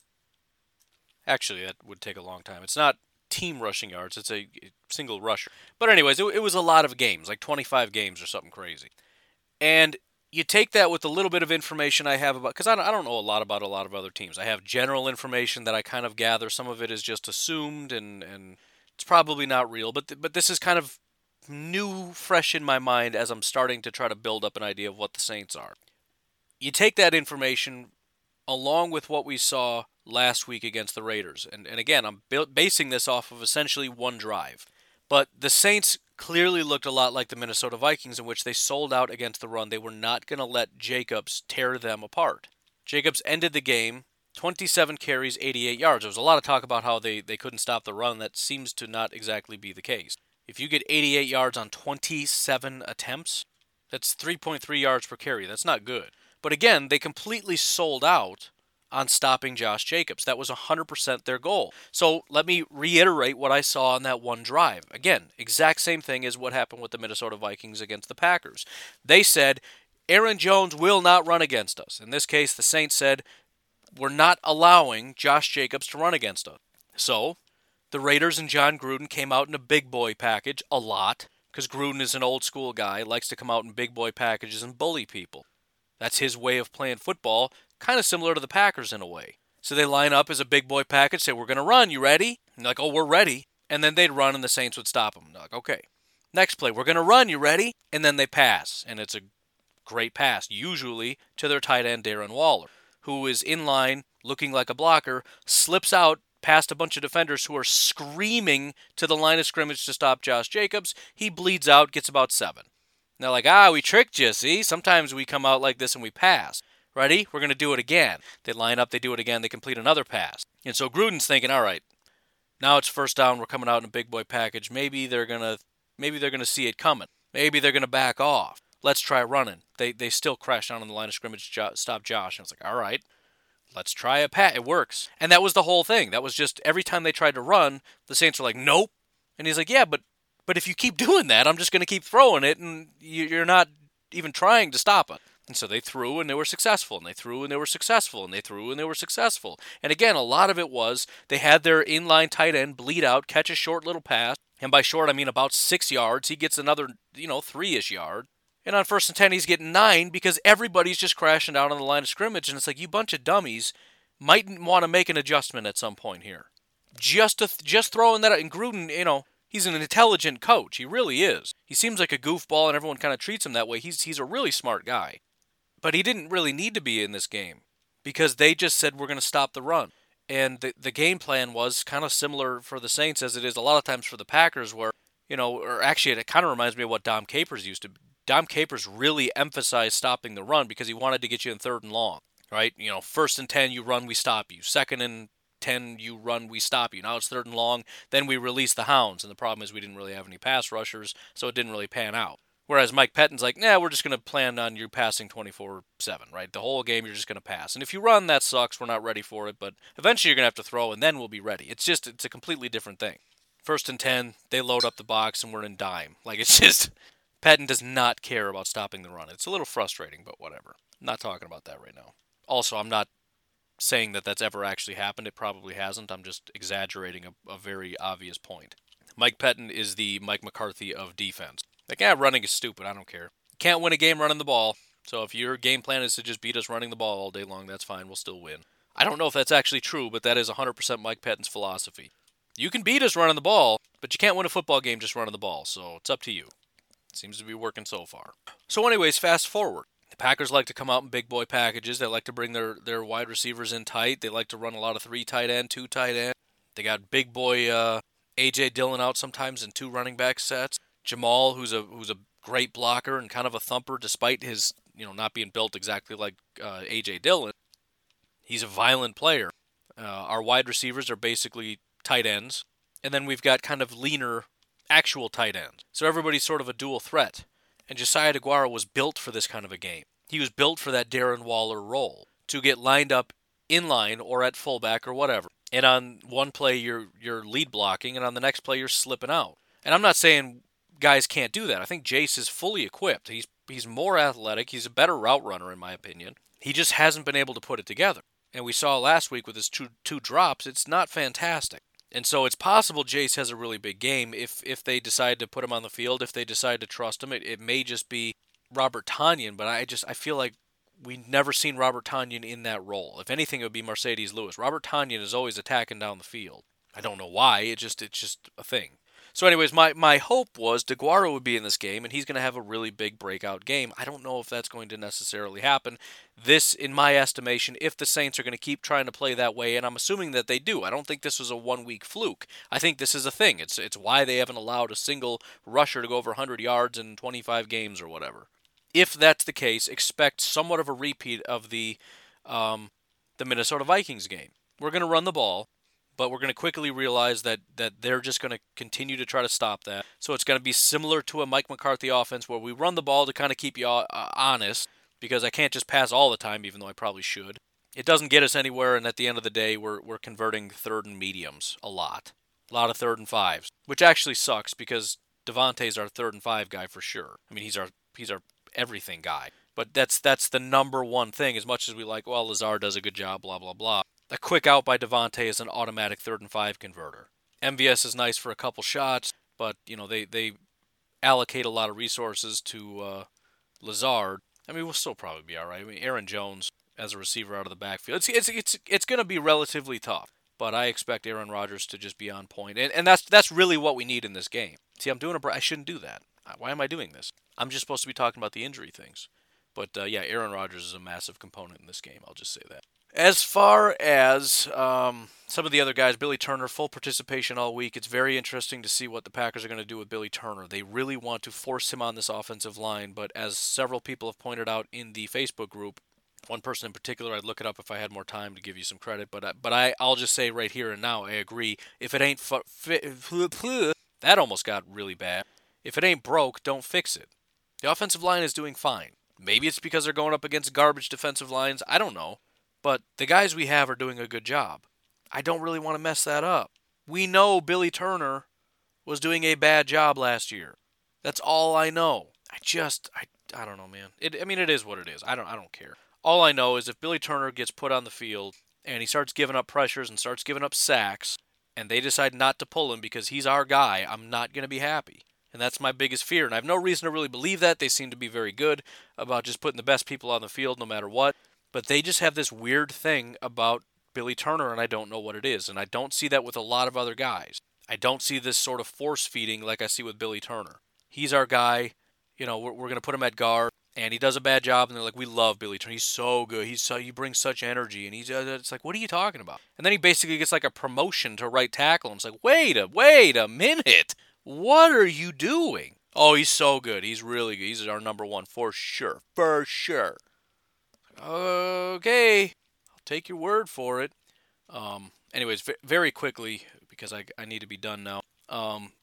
Actually, that would take a long time. It's not team rushing yards, it's a single rusher. But, anyways, it, it was a lot of games, like 25 games or something crazy. And you take that with a little bit of information I have about, because I, I don't know a lot about a lot of other teams. I have general information that I kind of gather. Some of it is just assumed, and, and it's probably not real. But th- but this is kind of new, fresh in my mind as I'm starting to try to build up an idea of what the Saints are. You take that information along with what we saw last week against the Raiders. And, and again, I'm basing this off of essentially one drive. But the Saints clearly looked a lot like the Minnesota Vikings, in which they sold out against the run. They were not going to let Jacobs tear them apart. Jacobs ended the game 27 carries, 88 yards. There was a lot of talk about how they, they couldn't stop the run. That seems to not exactly be the case. If you get 88 yards on 27 attempts, that's 3.3 yards per carry. That's not good. But again, they completely sold out on stopping Josh Jacobs. That was 100% their goal. So let me reiterate what I saw on that one drive. Again, exact same thing as what happened with the Minnesota Vikings against the Packers. They said, Aaron Jones will not run against us. In this case, the Saints said, we're not allowing Josh Jacobs to run against us. So the Raiders and Jon Gruden came out in a big boy package a lot because Gruden is an old school guy, likes to come out in big boy packages and bully people. That's his way of playing football kind of similar to the Packers in a way. So they line up as a big boy package, say, We're going to run. You ready? And like, Oh, we're ready. And then they'd run, and the Saints would stop them. Like, Okay. Next play, we're going to run. You ready? And then they pass. And it's a great pass, usually to their tight end, Darren Waller, who is in line looking like a blocker, slips out past a bunch of defenders who are screaming to the line of scrimmage to stop Josh Jacobs. He bleeds out, gets about seven. They're like, ah, we tricked you, see? Sometimes we come out like this and we pass. Ready? We're going to do it again. They line up, they do it again, they complete another pass. And so Gruden's thinking, all right, now it's first down, we're coming out in a big boy package. Maybe they're going to maybe they're to see it coming. Maybe they're going to back off. Let's try running. They they still crash down on the line of scrimmage to stop Josh. And I was like, all right, let's try a pat. It works. And that was the whole thing. That was just every time they tried to run, the Saints were like, nope. And he's like, yeah, but but if you keep doing that, I'm just going to keep throwing it, and you're not even trying to stop it. And so they threw and they were successful, and they threw and they were successful, and they threw and they were successful. And again, a lot of it was they had their inline tight end bleed out, catch a short little pass, and by short I mean about six yards. He gets another, you know, three ish yard. And on first and ten, he's getting nine because everybody's just crashing down on the line of scrimmage, and it's like you bunch of dummies might want to make an adjustment at some point here. Just to, just throwing that out, and Gruden, you know, he's an intelligent coach. He really is. He seems like a goofball, and everyone kind of treats him that way. He's he's a really smart guy. But he didn't really need to be in this game because they just said we're going to stop the run. And the, the game plan was kind of similar for the Saints as it is a lot of times for the Packers, where, you know, or actually it kind of reminds me of what Dom Capers used to. Dom Capers really emphasized stopping the run because he wanted to get you in third and long. right? You know, first and 10, you run, we stop you. Second and 10, you run, we stop you. Now it's third and long, then we release the hounds. And the problem is we didn't really have any pass rushers, so it didn't really pan out. Whereas Mike Pettine's like, nah, we're just going to plan on you passing 24 7, right? The whole game, you're just going to pass. And if you run, that sucks. We're not ready for it. But eventually, you're going to have to throw, and then we'll be ready. It's just, it's a completely different thing. First and 10, they load up the box, and we're in dime. Like, it's just, Pettine does not care about stopping the run. It's a little frustrating, but whatever. I'm not talking about that right now. Also, I'm not saying that that's ever actually happened. It probably hasn't. I'm just exaggerating a, a very obvious point. Mike Pettine is the Mike McCarthy of defense. Like, yeah, running is stupid. I don't care. Can't win a game running the ball. So if your game plan is to just beat us running the ball all day long, that's fine. We'll still win. I don't know if that's actually true, but that is 100% Mike Pettine's philosophy. You can beat us running the ball, but you can't win a football game just running the ball. So it's up to you. Seems to be working so far. So, anyways, fast forward. The Packers like to come out in big boy packages. They like to bring their, their wide receivers in tight. They like to run a lot of three tight end, two tight end. They got big boy uh, AJ Dillon out sometimes in two running back sets. Jamal, who's a who's a great blocker and kind of a thumper, despite his you know not being built exactly like uh, AJ Dillon. He's a violent player. Uh, our wide receivers are basically tight ends, and then we've got kind of leaner actual tight ends. So everybody's sort of a dual threat. And Josiah DeGuara was built for this kind of a game. He was built for that Darren Waller role to get lined up in line or at fullback or whatever. And on one play you're you're lead blocking, and on the next play you're slipping out. And I'm not saying guys can't do that. I think Jace is fully equipped. He's he's more athletic. He's a better route runner in my opinion. He just hasn't been able to put it together. And we saw last week with his two two drops, it's not fantastic. And so it's possible Jace has a really big game if if they decide to put him on the field, if they decide to trust him. It, it may just be Robert Tonyan, but I just I feel like we've never seen Robert Tonyan in that role. If anything, it would be Marcedes Lewis. Robert Tonyan is always attacking down the field. I don't know why. It just it's just a thing. So, anyways, my, my hope was DeGuara would be in this game and he's going to have a really big breakout game. I don't know if that's going to necessarily happen. This, in my estimation, if the Saints are going to keep trying to play that way, and I'm assuming that they do, I don't think this was a one week fluke. I think this is a thing. It's, it's why they haven't allowed a single rusher to go over 100 yards in 25 games or whatever. If that's the case, expect somewhat of a repeat of the um, the Minnesota Vikings game. We're going to run the ball but we're going to quickly realize that that they're just going to continue to try to stop that. So it's going to be similar to a Mike McCarthy offense where we run the ball to kind of keep you uh, honest because I can't just pass all the time, even though I probably should. It doesn't get us anywhere, and at the end of the day, we're we're converting third and mediums a lot, a lot of third and fives, which actually sucks because Davante's our third and five guy for sure. I mean, he's our he's our everything guy. But that's that's the number one thing. As much as we like, well, Lazard does a good job, blah blah blah. A quick out by Davante is an automatic third and five converter. MVS is nice for a couple shots, but you know they they allocate a lot of resources to uh, Lazard. I mean, we'll still probably be all right. I mean, Aaron Jones as a receiver out of the backfield, it's it's it's it's going to be relatively tough. But I expect Aaron Rodgers to just be on point, and and that's that's really what we need in this game. See, I'm doing a I shouldn't do that. Why am I doing this? I'm just supposed to be talking about the injury things. But uh, yeah, Aaron Rodgers is a massive component in this game. I'll just say that. As far as um, some of the other guys, Billy Turner, full participation all week. It's very interesting to see what the Packers are going to do with Billy Turner. They really want to force him on this offensive line, but as several people have pointed out in the Facebook group, one person in particular, I'd look it up if I had more time to give you some credit, but I, but I I'll just say right here and now, I agree. If it ain't fu- fi- that almost got really bad. If it ain't broke, don't fix it. The offensive line is doing fine. Maybe it's because they're going up against garbage defensive lines. I don't know. But the guys we have are doing a good job. I don't really want to mess that up. We know Billy Turner was doing a bad job last year. That's all I know. I just I I don't know, man. It, I mean it is what it is. I don't I don't care. All I know is if Billy Turner gets put on the field and he starts giving up pressures and starts giving up sacks and they decide not to pull him because he's our guy, I'm not going to be happy. And that's my biggest fear. And I have no reason to really believe that. They seem to be very good about just putting the best people on the field no matter what. But they just have this weird thing about Billy Turner, and I don't know what it is. And I don't see that with a lot of other guys. I don't see this sort of force feeding like I see with Billy Turner. He's our guy. You know, we're, we're going to put him at guard, and he does a bad job, and they're like, we love Billy Turner. He's so good. He's so he brings such energy, and he's uh, it's like, what are you talking about? And then he basically gets like a promotion to right tackle. And it's like, wait a wait a minute, what are you doing? Oh, he's so good. He's really good. He's our number one for sure, for sure. Okay, I'll take your word for it. Um, anyways, v- very quickly because I, I need to be done now. Um,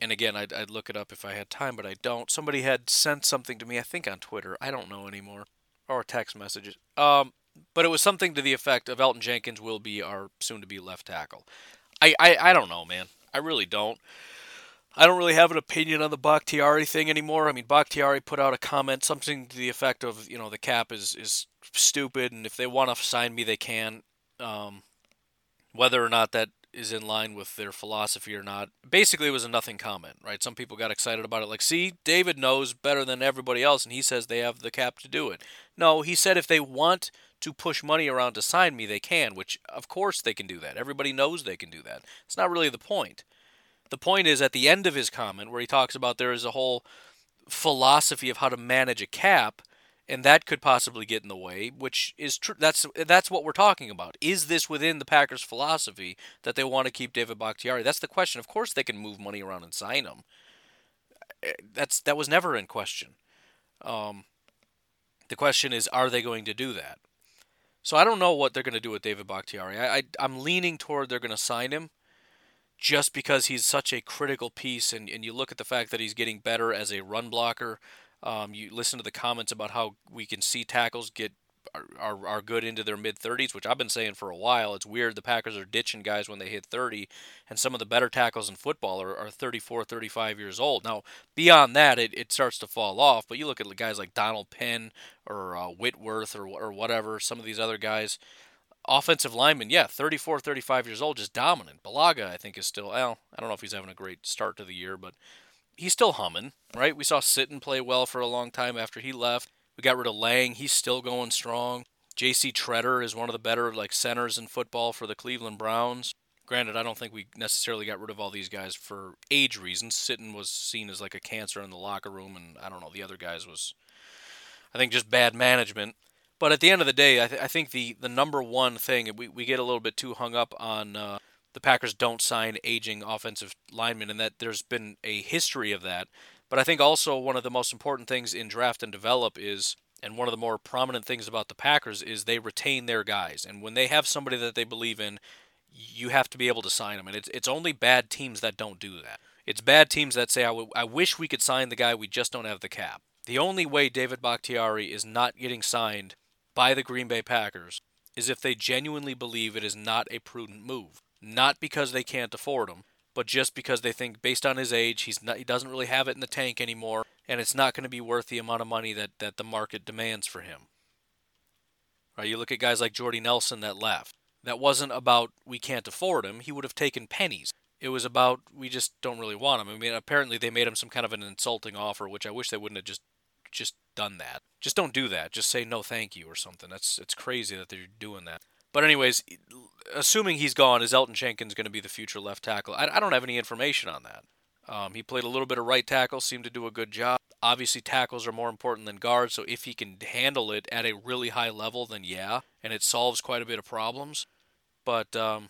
and again, I'd, I'd look it up if I had time, but I don't. Somebody had sent something to me, I think on Twitter. I don't know anymore, or text messages. Um, but it was something to the effect of Elgton Jenkins will be our soon-to-be left tackle. I, I, I don't know, man. I really don't. I don't really have an opinion on the Bakhtiari thing anymore. I mean, Bakhtiari put out a comment, something to the effect of, you know, the cap is, is stupid, and if they want to sign me, they can. Um, whether or not that is in line with their philosophy or not. Basically, it was a nothing comment, right? Some people got excited about it, like, see, David knows better than everybody else, and he says they have the cap to do it. No, he said if they want to push money around to sign me, they can, which of course they can do that. Everybody knows they can do that. It's not really the point. The point is at the end of his comment where he talks about there is a whole philosophy of how to manage a cap and that could possibly get in the way, which is true. That's that's what we're talking about. Is this within the Packers' philosophy that they want to keep David Bakhtiari? That's the question. Of course, they can move money around and sign him. Eh, that's that was never in question. Um, the question is, are they going to do that? So I don't know what they're going to do with David Bakhtiari. I, I I'm leaning toward they're going to sign him, just because he's such a critical piece, and, and you look at the fact that he's getting better as a run blocker. Um, you listen to the comments about how we can see tackles get are, are, are good into their mid 30s, which I've been saying for a while. It's weird the Packers are ditching guys when they hit 30, and some of the better tackles in football are, are 34, 35 years old. Now, beyond that, it, it starts to fall off, but you look at guys like Donald Penn or uh, Whitworth or, or whatever, some of these other guys. Offensive lineman, yeah, 34, 35 years old, just dominant. Bulaga, I think, is still, well, I don't know if he's having a great start to the year, but he's still humming, right? We saw Sitton play well for a long time after he left. We got rid of Lang. He's still going strong. J.C. Tretter is one of the better like centers in football for the Cleveland Browns. Granted, I don't think we necessarily got rid of all these guys for age reasons. Sitton was seen as like a cancer in the locker room, and I don't know the other guys was, I think, just bad management. But at the end of the day, I, th- I think the the number one thing we we get a little bit too hung up on. Uh, the Packers don't sign aging offensive linemen, and that there's been a history of that. But I think also one of the most important things in draft and develop is, and one of the more prominent things about the Packers is they retain their guys. And when they have somebody that they believe in, you have to be able to sign them. And it's, it's only bad teams that don't do that. It's bad teams that say, I, w- I wish we could sign the guy, we just don't have the cap. The only way David Bakhtiari is not getting signed by the Green Bay Packers is if they genuinely believe it is not a prudent move not because they can't afford him, but just because they think based on his age, he's not, he doesn't really have it in the tank anymore, and it's not going to be worth the amount of money that, that the market demands for him. Right? You look at guys like Jordy Nelson that left. That wasn't about we can't afford him. He would have taken pennies. It was about we just don't really want him. I mean, apparently they made him some kind of an insulting offer, which I wish they wouldn't have just just done that. Just don't do that. Just say no, thank you or something. That's it's crazy that they're doing that. But anyways, assuming he's gone, is Elgton Jenkins going to be the future left tackle? I, I don't have any information on that. Um, he played a little bit of right tackle, seemed to do a good job. Obviously, tackles are more important than guards, so if he can handle it at a really high level, then yeah, and it solves quite a bit of problems. But um,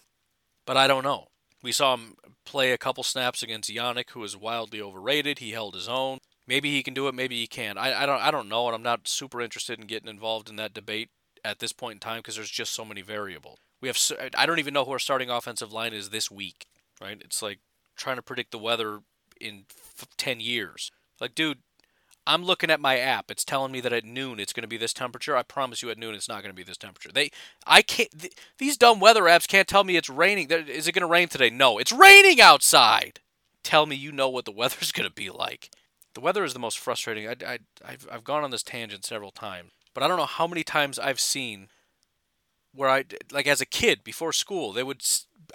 but I don't know. We saw him play a couple snaps against Yannick, who is wildly overrated. He held his own. Maybe he can do it. Maybe he can't. I, I don't I don't know, and I'm not super interested in getting involved in that debate at this point in time because there's just so many variables. We have I don't even know who our starting offensive line is this week, right? It's like trying to predict the weather in f- 10 years. Like, dude, I'm looking at my app. It's telling me that at noon it's going to be this temperature. I promise you, at noon it's not going to be this temperature. They, I can't. Th- these dumb weather apps can't tell me it's raining. Is it going to rain today? No, it's raining outside. Tell me you know what the weather's going to be like. The weather is the most frustrating. I, I, I've, I've gone on this tangent several times, but I don't know how many times I've seen where I like as a kid before school, they would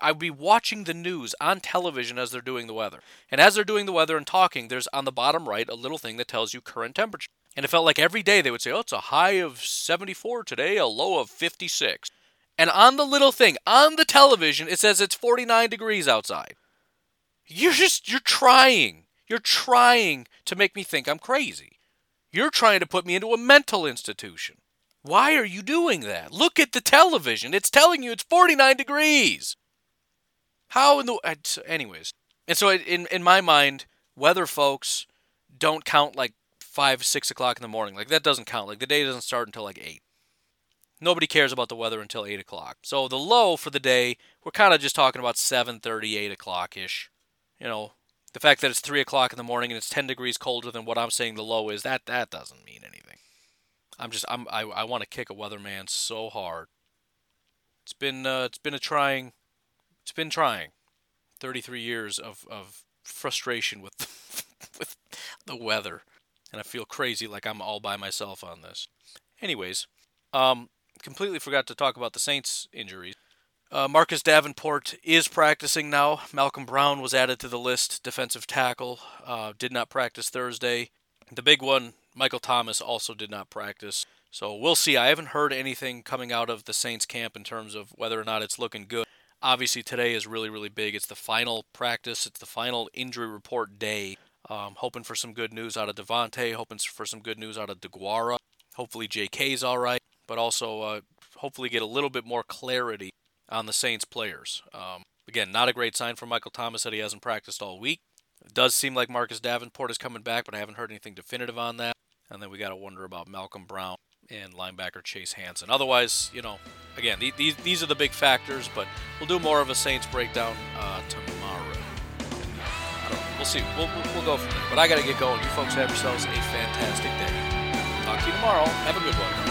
I would be watching the news on television as they're doing the weather. And as they're doing the weather and talking, there's on the bottom right a little thing that tells you current temperature. And it felt like every day they would say, "Oh, it's a high of 74 today, a low of 56." And on the little thing on the television, it says it's 49 degrees outside. You're just you're trying. You're trying to make me think I'm crazy. You're trying to put me into a mental institution. Why are you doing that? Look at the television. It's telling you it's 49 degrees. How in the. Anyways. And so, in, in my mind, weather folks don't count like 5, 6 o'clock in the morning. Like, that doesn't count. Like, the day doesn't start until like 8. Nobody cares about the weather until 8 o'clock. So the low for the day, we're kind of just talking about 7:30, 8 o'clock ish. You know, the fact that it's 3 o'clock in the morning and it's 10 degrees colder than what I'm saying the low is, that that doesn't mean anything. I'm just I'm I, I want to kick a weatherman so hard. It's been uh, it's been a trying it's been trying. 33 years of, of frustration with with the weather, and I feel crazy like I'm all by myself on this. Anyways, um, completely forgot to talk about the Saints injuries. Uh, Marcus Davenport is practicing now. Malcom Brown was added to the list, defensive tackle. Uh, did not practice Thursday. The big one, Michael Thomas, also did not practice. So we'll see. I haven't heard anything coming out of the Saints camp in terms of whether or not it's looking good. Obviously, today is really, really big. It's the final practice, it's the final injury report day. Um, hoping for some good news out of Davante, hoping for some good news out of DeGuara. Hopefully, JK's all right, but also uh, hopefully get a little bit more clarity on the Saints players. Um, again, not a great sign for Michael Thomas that he hasn't practiced all week. It does seem like Marcus Davenport is coming back, but I haven't heard anything definitive on that. And then we got to wonder about Malcom Brown and linebacker Chase Hansen. Otherwise, you know, again, these, these are the big factors, but we'll do more of a Saints breakdown uh, tomorrow. We'll see. We'll, we'll, we'll go from there. But I got to get going. You folks have yourselves a fantastic day. Talk to you tomorrow. Have a good one.